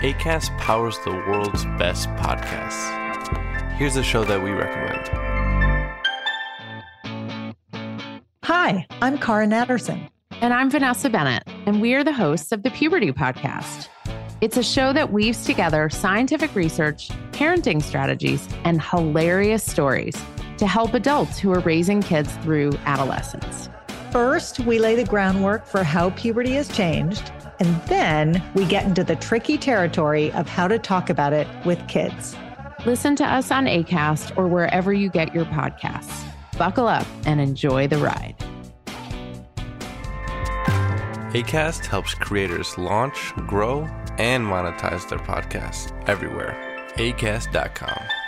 ACAST powers the world's best podcasts. Here's a show that we recommend. Hi, I'm Cara Natterson. And I'm Vanessa Bennett, and we are the hosts of the Puberty Podcast. It's a show that weaves together scientific research, parenting strategies, and hilarious stories to help adults who are raising kids through adolescence. First, we lay the groundwork for how puberty has changed, and then we get into the tricky territory of how to talk about it with kids. Listen to us on ACAST or wherever you get your podcasts. Buckle up and enjoy the ride. ACAST helps creators launch, grow, and monetize their podcasts everywhere. ACAST.com.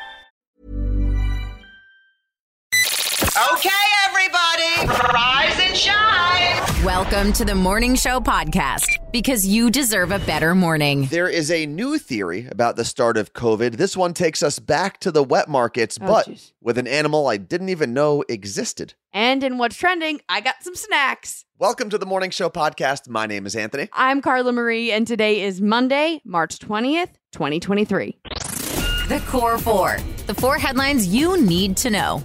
Welcome to the Morning Show Podcast because you deserve a better morning. There is a new theory about the start of COVID. This one takes us back to the wet markets, Oh, but jeez. with an animal I didn't even know existed. And in what's trending, I got some snacks. Welcome to the Morning Show podcast. My name is Anthony. I'm Carla Marie, and today is Monday, March 20th, 2023. The Core Four. The four headlines you need to know.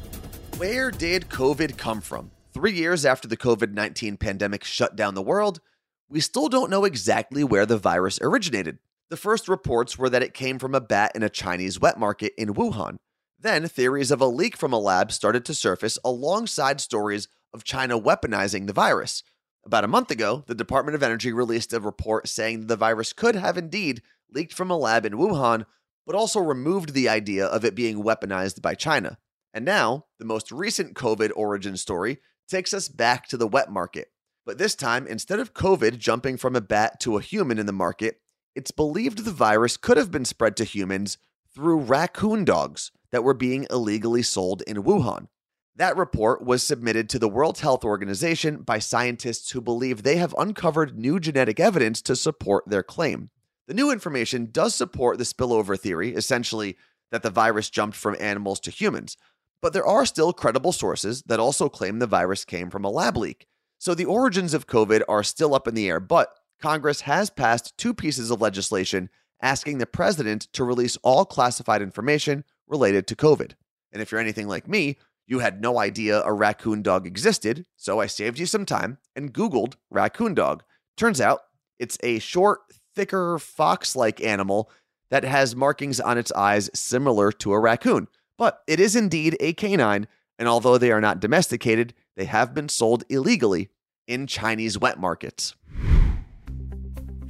Where did COVID come from? Three years after the COVID 19 pandemic shut down the world, we still don't know exactly where the virus originated. The first reports were that it came from a bat in a Chinese wet market in Wuhan. Then, theories of a leak from a lab started to surface alongside stories of China weaponizing the virus. About a month ago, the Department of Energy released a report saying the virus could have indeed leaked from a lab in Wuhan, but also removed the idea of it being weaponized by China. And now, the most recent COVID origin story takes us back to the wet market. But this time, instead of COVID jumping from a bat to a human in the market, it's believed the virus could have been spread to humans through raccoon dogs that were being illegally sold in Wuhan. That report was submitted to the World Health Organization by scientists who believe they have uncovered new genetic evidence to support their claim. The new information does support the spillover theory, essentially, that the virus jumped from animals to humans. But there are still credible sources that also claim the virus came from a lab leak. So the origins of COVID are still up in the air, but Congress has passed two pieces of legislation asking the president to release all classified information related to COVID. And if you're anything like me, you had no idea a raccoon dog existed, so I saved you some time and Googled raccoon dog. Turns out it's a short, thicker, fox like animal that has markings on its eyes similar to a raccoon. But it is indeed a canine, and although they are not domesticated, they have been sold illegally in Chinese wet markets.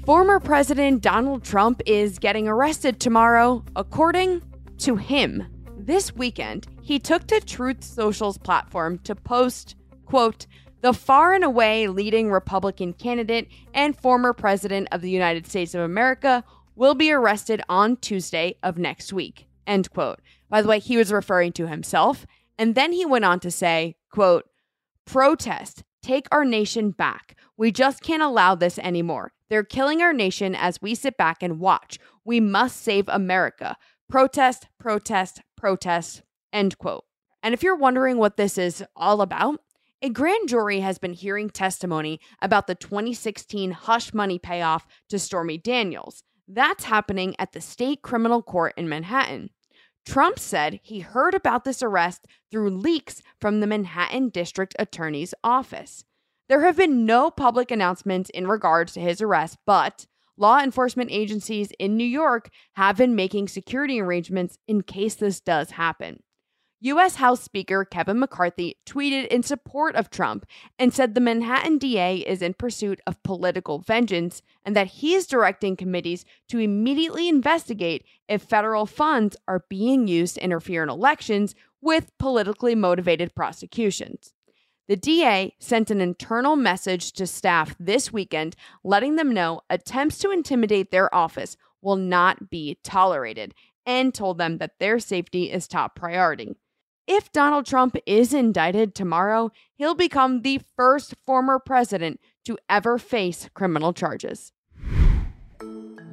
Former President Donald Trump is getting arrested tomorrow, according to him. This weekend, he took to Truth Social's platform to post, quote, the far and away leading Republican candidate and former president of the United States of America will be arrested on Tuesday of next week, end quote. By the way, he was referring to himself. And then he went on to say, quote, protest, take our nation back. We just can't allow this anymore. They're killing our nation as we sit back and watch. We must save America. Protest, protest, protest, end quote. And if you're wondering what this is all about, a grand jury has been hearing testimony about the 2016 hush money payoff to Stormy Daniels. That's happening at the state criminal court in Manhattan. Trump said he heard about this arrest through leaks from the Manhattan District Attorney's Office. There have been no public announcements in regards to his arrest, but law enforcement agencies in New York have been making security arrangements in case this does happen. U.S. House Speaker Kevin McCarthy tweeted in support of Trump and said the Manhattan DA is in pursuit of political vengeance and that he is directing committees to immediately investigate if federal funds are being used to interfere in elections with politically motivated prosecutions. The DA sent an internal message to staff this weekend letting them know attempts to intimidate their office will not be tolerated and told them that their safety is top priority. If Donald Trump is indicted tomorrow, he'll become the first former president to ever face criminal charges.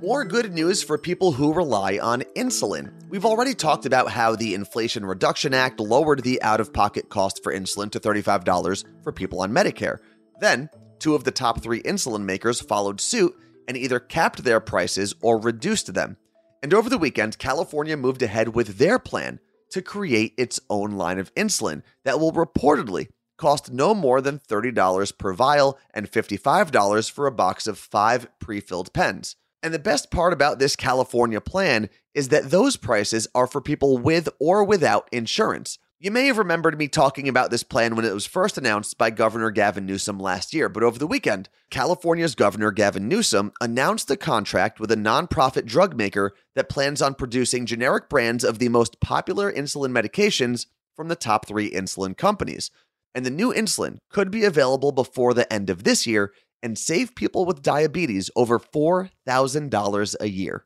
More good news for people who rely on insulin. We've already talked about how the Inflation Reduction Act lowered the out of pocket cost for insulin to $35 for people on Medicare. Then, two of the top three insulin makers followed suit and either capped their prices or reduced them. And over the weekend, California moved ahead with their plan to create its own line of insulin that will reportedly cost no more than $30 per vial and $55 for a box of five pre filled pens. And the best part about this California plan is that those prices are for people with or without insurance. You may have remembered me talking about this plan when it was first announced by Governor Gavin Newsom last year, but over the weekend, California's Governor Gavin Newsom announced a contract with a nonprofit drug maker that plans on producing generic brands of the most popular insulin medications from the top three insulin companies. And the new insulin could be available before the end of this year and save people with diabetes over $4,000 a year.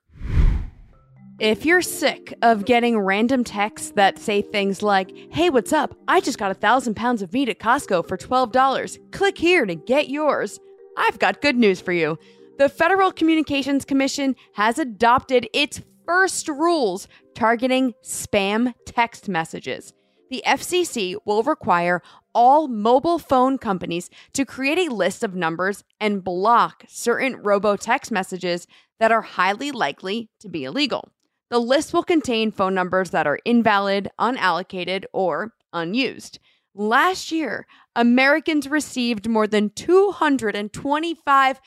If you're sick of getting random texts that say things like, hey, what's up? I just got a thousand pounds of meat at Costco for $12. Click here to get yours. I've got good news for you. The Federal Communications Commission has adopted its first rules targeting spam text messages. The FCC will require all mobile phone companies to create a list of numbers and block certain robo text messages that are highly likely to be illegal. The list will contain phone numbers that are invalid, unallocated, or unused. Last year, Americans received more than 225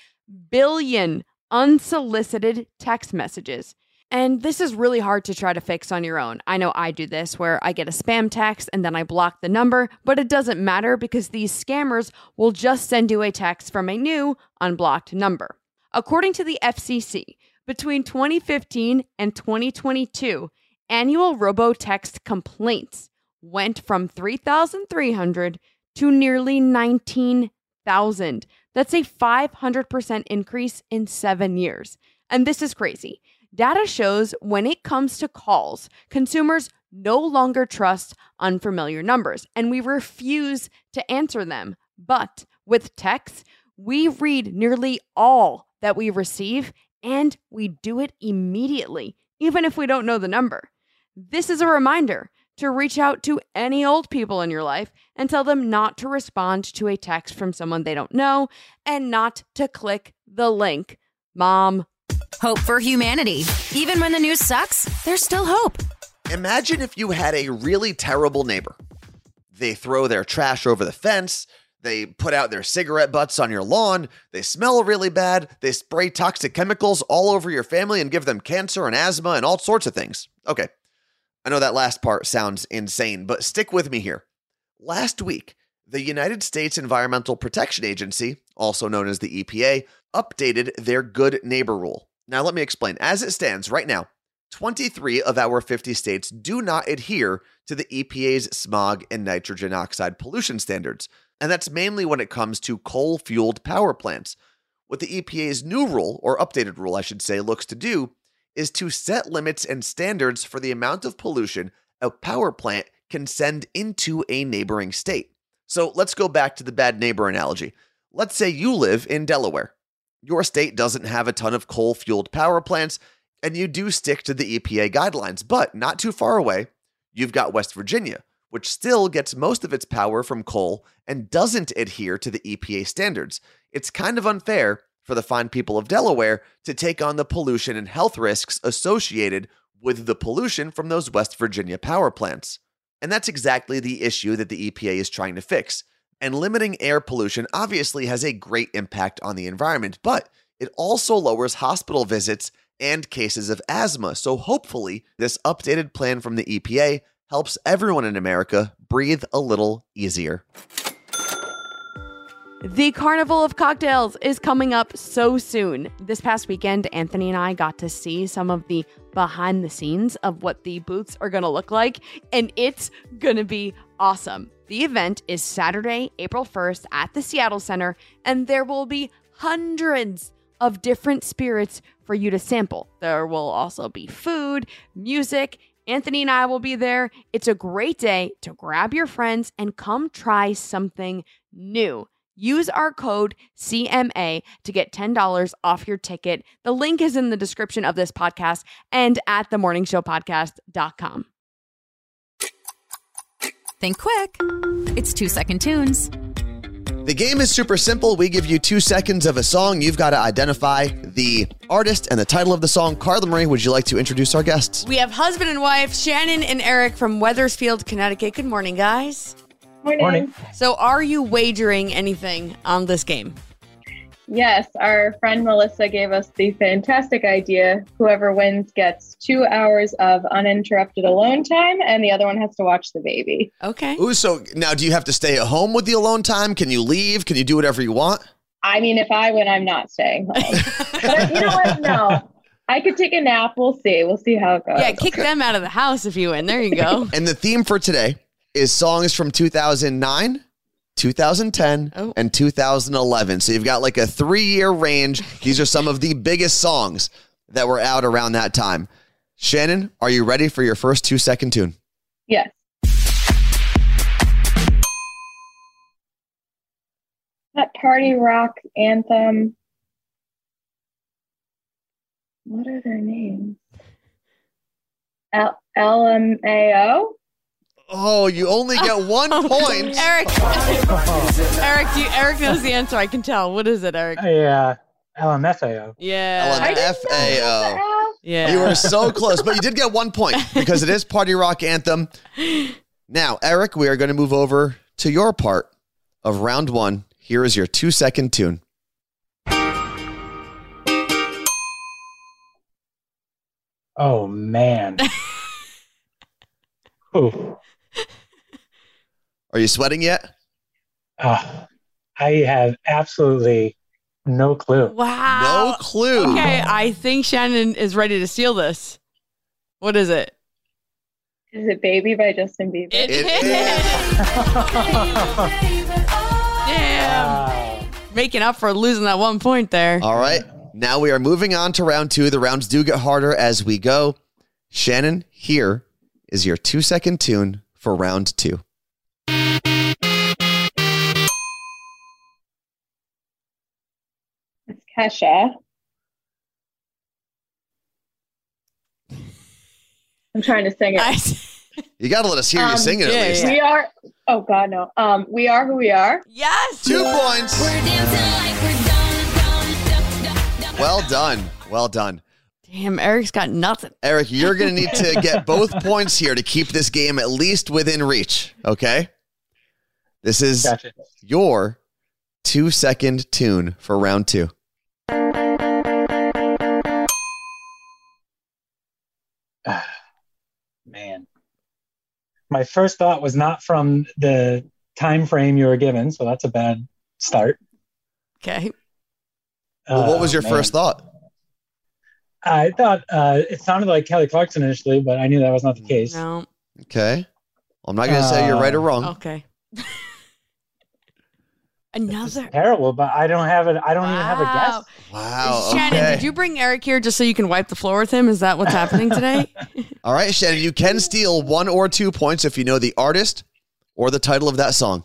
billion unsolicited text messages. And this is really hard to try to fix on your own. I know I do this where I get a spam text and then I block the number, but it doesn't matter because these scammers will just send you a text from a new unblocked number. According to the FCC, between 2015 and 2022, annual robotext complaints went from 3,300 to nearly 19,000. That's a 500% increase in seven years. And this is crazy. Data shows when it comes to calls, consumers no longer trust unfamiliar numbers and we refuse to answer them. But with text, we read nearly all that we receive and we do it immediately, even if we don't know the number. This is a reminder to reach out to any old people in your life and tell them not to respond to a text from someone they don't know and not to click the link. Mom. Hope for humanity. Even when the news sucks, there's still hope. Imagine if you had a really terrible neighbor. They throw their trash over the fence, they put out their cigarette butts on your lawn. They smell really bad. They spray toxic chemicals all over your family and give them cancer and asthma and all sorts of things. Okay, I know that last part sounds insane, but stick with me here. Last week, the United States Environmental Protection Agency, also known as the EPA, updated their Good Neighbor Rule. Now, let me explain. As it stands right now, 23 of our 50 states do not adhere to the EPA's smog and nitrogen oxide pollution standards and that's mainly when it comes to coal fueled power plants. What the EPA's new rule, or updated rule, I should say, looks to do is to set limits and standards for the amount of pollution a power plant can send into a neighboring state. So let's go back to the bad neighbor analogy. Let's say you live in Delaware. Your state doesn't have a ton of coal fueled power plants, and you do stick to the EPA guidelines, but not too far away, you've got West Virginia which still gets most of its power from coal and doesn't adhere to the EPA standards. It's kind of unfair for the fine people of Delaware to take on the pollution and health risks associated with the pollution from those West Virginia power plants. And that's exactly the issue that the EPA is trying to fix. And limiting air pollution obviously has a great impact on the environment, but it also lowers hospital visits and cases of asthma. So hopefully, this updated plan from the EPA helps everyone in America breathe a little easier. The Carnival of Cocktails is coming up so soon. This past weekend, Anthony and I got to see some of the behind the scenes of what the booths are going to look like, and it's going to be awesome. The event is Saturday, April 1st at the Seattle Center, and there will be hundreds of different spirits for you to sample. There will also be food, music, Anthony and I will be there. It's a great day to grab your friends and come try something new. Use our code CMA to get $10 off your ticket. The link is in the description of this podcast and at themorningshowpodcast.com. Think quick. It's two second tunes. The game is super simple. We give you two seconds of a song. You've got to identify the artist and the title of the song. Carla Marie, would you like to introduce our guests? We have husband and wife, Shannon and Eric from Wethersfield, Connecticut. Good morning, guys. Morning. So, are you wagering anything on this game? Yes, our friend Melissa gave us the fantastic idea. Whoever wins gets two hours of uninterrupted alone time, and the other one has to watch the baby. Okay. Ooh, so now do you have to stay at home with the alone time? Can you leave? Can you do whatever you want? I mean, if I win, I'm not staying home. but you know what? No. I could take a nap. We'll see. We'll see how it goes. Yeah, kick them out of the house if you win. There you go. And the theme for today is songs from 2009, 2010, Oh. and 2011. So you've got like a three year range. These are some of the biggest songs that were out around that time. Shannon, are you ready for your first two second tune? Yes. That party rock anthem. What are their names? L- LMAO? Oh, you only get one oh, point. Eric. Eric, do you, Eric knows the answer. I can tell. What is it, Eric? Yeah, LMFAO. Yeah. LMFAO. Yeah. You were so close, but you did get one point because it is Party Rock Anthem. Now, Eric, we are going to move over to your part of round one. Here is your two second tune. Oh man. Ooh. Are you sweating yet? Uh, I have absolutely no clue. Wow. No clue. Okay, I think Shannon is ready to steal this. What is it? Is it Baby by Justin Bieber? It It Damn. Wow. Making up for losing that one point there. All right. Now we are moving on to round two. The rounds do get harder as we go. Shannon, here is your two second tune for round two. Kesha. I'm trying to sing it. I, You got to let us hear you Um, sing it yeah, at least. We are. Oh God, no. Um, we are who we are. yes. Two points. Well done. Well done. Damn, Eric's got nothing. Eric, you're going to need to get both points here to keep this game at least within reach. Okay. This is Gotcha. your two second tune for round two. Man. My first thought was not from the time frame you were given, so that's a bad start. Okay. Uh, well, what was your man. first thought? I thought uh, it sounded like Kelly Clarkson initially, but I knew that was not the mm, case. No. Okay. I'm not going to say you're right or uh, wrong. Okay. Another. Terrible, but I don't have it. I don't even have a Wow. guess. Wow. Shannon, okay. did you bring Eric here just so you can wipe the floor with him? Is that what's happening today? All right, Shannon, you can steal one or two points if you know the artist or the title of that song.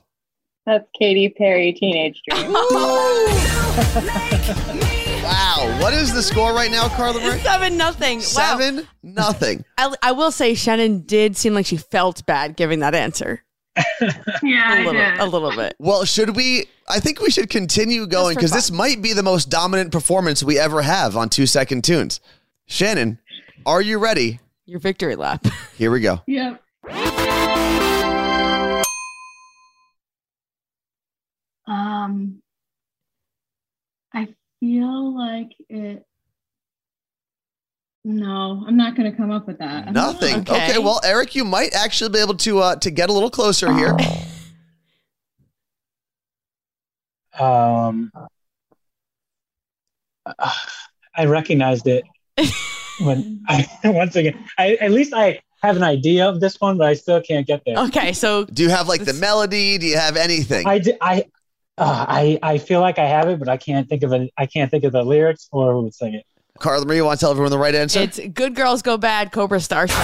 That's Katy Perry, Teenage Dream. Wow. What is the score right now, Carla Marie? Seven nothing. Wow. Seven, nothing. I, I will say Shannon did seem like she felt bad giving that answer. Yeah, A little, a little bit. Well, should we? I think we should continue going because this might be the most dominant performance we ever have on two second tunes. Shannon, are you ready? Your victory lap. Here we go. Yep. Um, I feel like it. No, I'm not going to come up with that. Nothing. Okay. Okay. Well, Eric, you might actually be able to uh, to get a little closer here. Um, uh, I recognized it when I once again. I at least I have an idea of this one, but I still can't get there. Okay, so Do you have like the melody? Do you have anything? I. Uh, I I feel like I have it, but I can't think of it. I can't think of the lyrics or who would sing it. Carla Marie, you want to tell everyone the right answer? it's Good Girls Go Bad, Cobra Starship.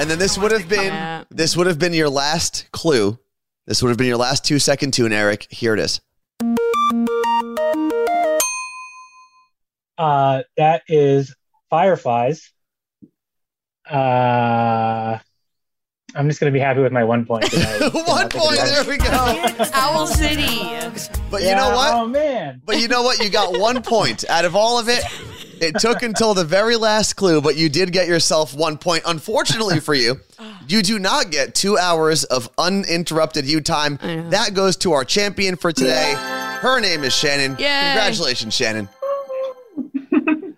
and then this would have been this would have been your last clue. This would have been your last two second tune, Eric. Here it is. Uh, that is Fireflies. Uh, I'm just gonna be happy with my one point. tonight. One point. There we go. Owl City. But you know what? Oh man. But you know what? You got one point out of all of it. It took until the very last clue, but you did get yourself one point. Unfortunately for you, you do not get two hours of uninterrupted you time. That goes to our champion for today. Her name is Shannon. Yay. Congratulations, Shannon.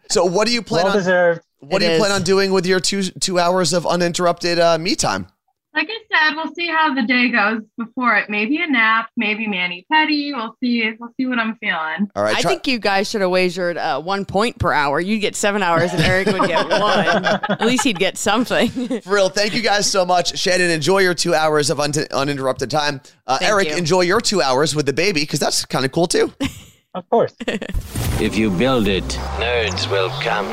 So, what do you plan Well on? deserved. What do It you plan on doing with your two two hours of uninterrupted uh, me time? Like I said, we'll see how the day goes before it. Maybe a nap, maybe mani petty. We'll see. We'll see what I'm feeling. All right, I think you guys should have wagered uh, one point per hour. You'd get seven hours, and Eric would get one. At least he'd get something. For real, thank you guys so much. Shannon, enjoy your two hours of un- uninterrupted time. Uh, Thank Eric, you. enjoy your two hours with the baby because that's kind of cool too. Of course. If you build it, nerds will come.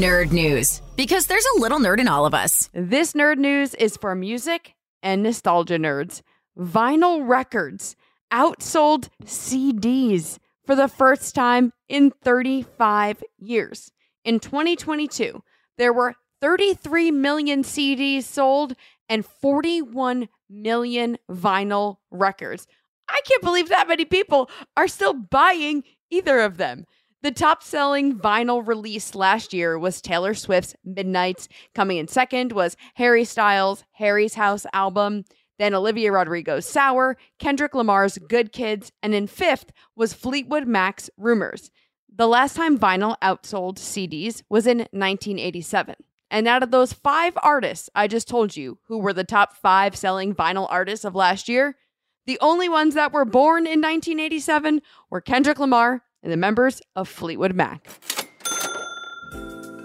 Nerd news. Because there's a little nerd in all of us. This nerd news is for music and nostalgia nerds. Vinyl records outsold CDs for the first time in 35 years. In 2022, there were 33 million CDs sold and 41 million vinyl records. I can't believe that many people are still buying either of them. The top selling vinyl release last year was Taylor Swift's Midnights. Coming in second was Harry Styles' Harry's House album. Then Olivia Rodrigo's Sour, Kendrick Lamar's Good Kids, and in fifth was Fleetwood Mac's Rumors. The last time vinyl outsold CDs was in 1987. And out of those five artists I just told you who were the top five selling vinyl artists of last year, the only ones that were born in 1987 were Kendrick Lamar and the members of Fleetwood Mac.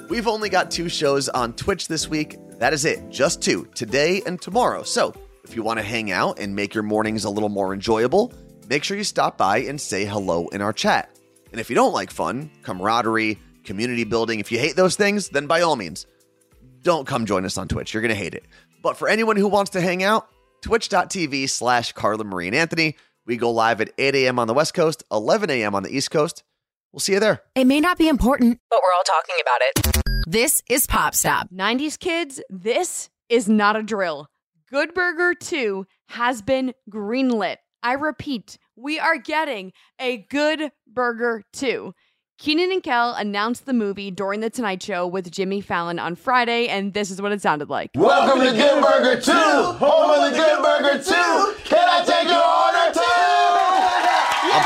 We've only got two shows on Twitch this week. That is it, just two, today and tomorrow. So if you want to hang out and make your mornings a little more enjoyable, make sure you stop by and say hello in our chat. And if you don't like fun, camaraderie, community building, if you hate those things, then by all means, don't come join us on Twitch. You're going to hate it. But for anyone who wants to hang out, twitch.tv slash Carla Marie and Anthony. We go live at 8 a.m. on the West Coast, 11 a.m. on the East Coast. We'll see you there. It may not be important, but we're all talking about it. This is Pop Stop. 90s kids, this is not a drill. Good Burger 2 has been greenlit. I repeat, we are getting a Good Burger 2. Kenan and Kel announced the movie during The Tonight Show with Jimmy Fallon on Friday, and this is what it sounded like. Welcome to Good Burger 2, home of the Good Burger 2. Can I take your order too? I'm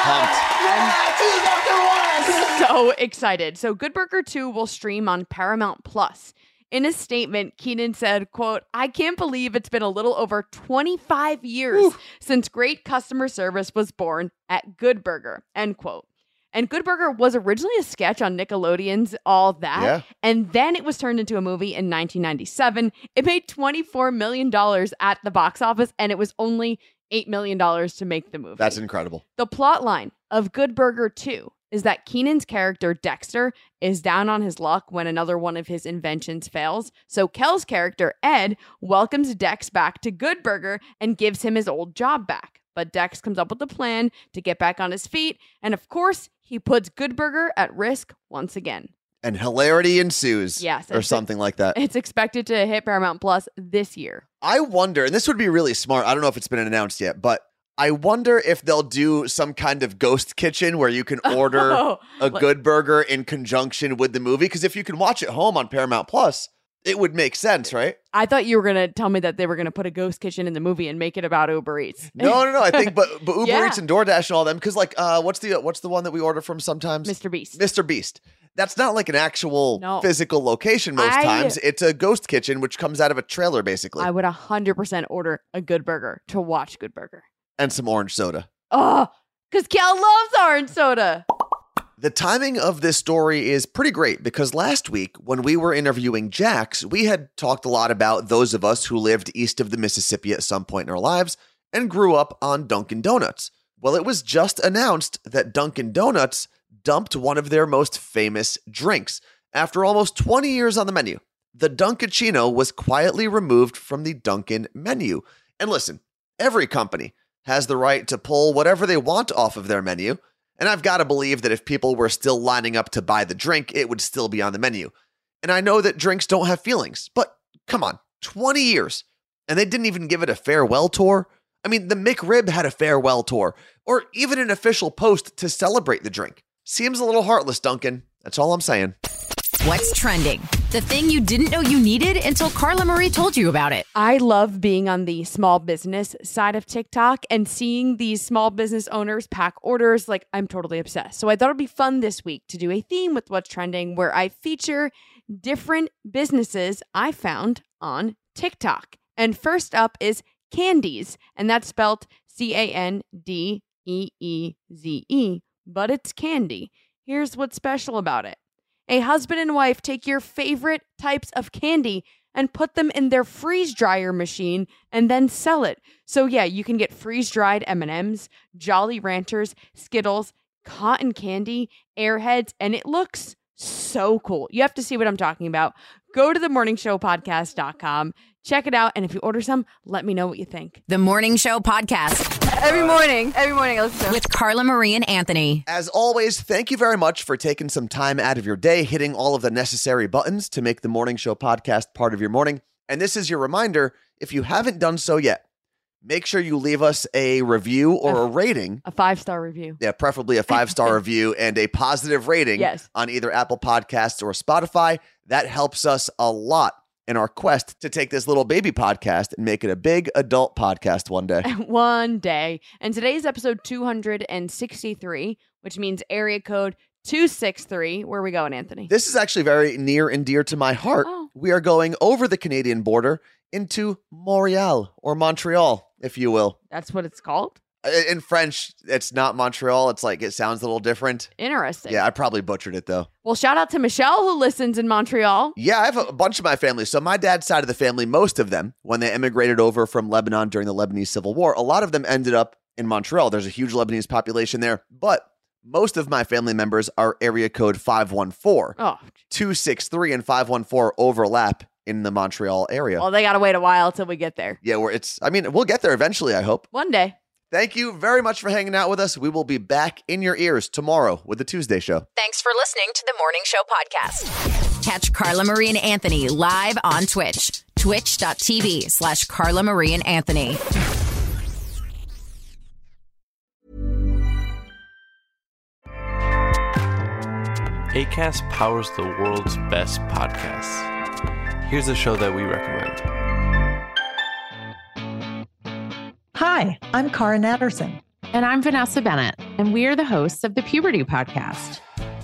pumped. so excited. So Good Burger 2 will stream on Paramount Plus. In a statement, Kenan said, quote, I can't believe it's been a little over 25 years since great customer service was born at Good Burger, end quote. And Good Burger was originally a sketch on Nickelodeon's All That. Yeah. And then it was turned into a movie in 1997. It made $24 million at the box office, and it was only $8 million to make the movie. That's incredible. The plot line of Good Burger 2 is that Kenan's character, Dexter, is down on his luck when another one of his inventions fails. So Kel's character, Ed, welcomes Dex back to Good Burger and gives him his old job back. But Dex comes up with a plan to get back on his feet. And of course, he puts Good Burger at risk once again. And hilarity ensues. Yes, Or something like that. It's expected to hit Paramount Plus this year. I wonder, and this would be really smart. I don't know if it's been announced yet, but I wonder if they'll do some kind of ghost kitchen where you can order Oh, a good burger in conjunction with the movie. Because if you can watch it home on Paramount Plus, it would make sense, right? I thought you were going to tell me that they were going to put a ghost kitchen in the movie and make it about Uber Eats. No, no, no. I think, but but Uber Yeah. Eats and DoorDash and all them. Because like, uh, what's the what's the one that we order from sometimes? Mr. Beast. Mr. Beast. That's not like an actual No. physical location most I- times. It's a ghost kitchen, which comes out of a trailer basically, I would 100% order a good burger to watch Good Burger. and some orange soda. Oh, because Kel loves orange soda. The timing of this story is pretty great because last week, when we were interviewing Jax, we had talked a lot about those of us who lived east of the Mississippi at some point in our lives and grew up on Dunkin' Donuts. Well, it was just announced that Dunkin' Donuts dumped one of their most famous drinks after almost 20 years on the menu. The Dunkaccino was quietly removed from the Dunkin' menu. And listen, every company has the right to pull whatever they want off of their menu. And I've got to believe that if people were still lining up to buy the drink, it would still be on the menu. And I know that drinks don't have feelings, but come on, 20 years. And they didn't even give it a farewell tour. I mean, the McRib had a farewell tour, or even an official post to celebrate the drink. Seems a little heartless, Dunkin'. That's all I'm saying. What's trending? The thing you didn't know you needed until Carla Marie told you about it. I love being on the small business side of TikTok and seeing these small business owners pack orders. Like, I'm totally obsessed. So, I thought it'd be fun this week to do a theme with what's trending where I feature different businesses I found on TikTok. And first up is Candeeze, and that's spelled C A N D E E Z E, but it's candy. Here's what's special about it. A husband and wife take your favorite types of candy and put them in their freeze dryer machine and then sell it. So yeah, you can get freeze dried M&Ms, Jolly Ranchers, Skittles, cotton candy, Airheads, and it looks so cool. You have to see what I'm talking about. Go to the morningshowpodcast.com, check it out, and if you order some, let me know what you think. The Morning Show Podcast Every morning, every morning I listen to with Carla Marie and Anthony. As always, thank you very much for taking some time out of your day, hitting all of the necessary buttons to make the Morning Show podcast part of your morning. And this is your reminder if you haven't done so yet, make sure you leave us a review or a rating. a five star review. Yeah, preferably a five star review and a positive rating Yes. on either Apple Podcasts or Spotify. That helps us a lot in our quest to take this little baby podcast and make it a big adult podcast one day. One day. And today's episode 263, which means area code 263. Where are we going, Anthony? This is actually very near and dear to my heart. Oh. We are going over the Canadian border into Montreal or Montreal, if you will. That's what it's called? In French, it's not Montreal. It's like it sounds a little different. Interesting. Yeah, I probably butchered it though. Well, shout out to Michelle who listens in Montreal. Yeah, I have a bunch of my family. So my dad's side of the family, most of them, when they immigrated over from Lebanon during the Lebanese Civil War, a lot of them ended up in Montreal. There's a huge Lebanese population there, but most of my family members are area code 514. Oh, 263 and 514 overlap in the Montreal area. well, they got to wait a while till we get there. yeah, where it's I mean, we'll get there eventually, I hope. One day. Thank you very much for hanging out with us. We will be back in your ears tomorrow with the Tuesday show. Thanks for listening to the Morning Show Podcast. Catch Carla Marie and Anthony live on Twitch. Twitch.tv slash Carla Marie and Anthony. ACAST powers the world's best podcasts. Here's a show that we recommend. Hi, I'm Cara Natterson. And I'm Vanessa Bennett, and we are the hosts of the Puberty Podcast.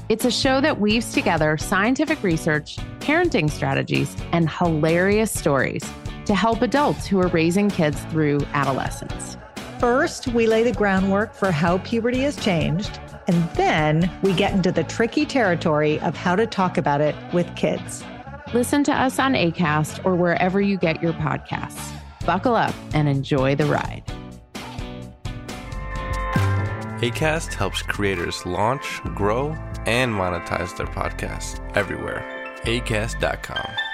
It's a show that weaves together scientific research, parenting strategies, and hilarious stories to help adults who are raising kids through adolescence. First, we lay the groundwork for how puberty has changed, and then we get into the tricky territory of how to talk about it with kids. Listen to us on ACAST or wherever you get your podcasts. Buckle up and enjoy the ride. ACAST helps creators launch, grow, and monetize their podcasts everywhere. ACAST.com.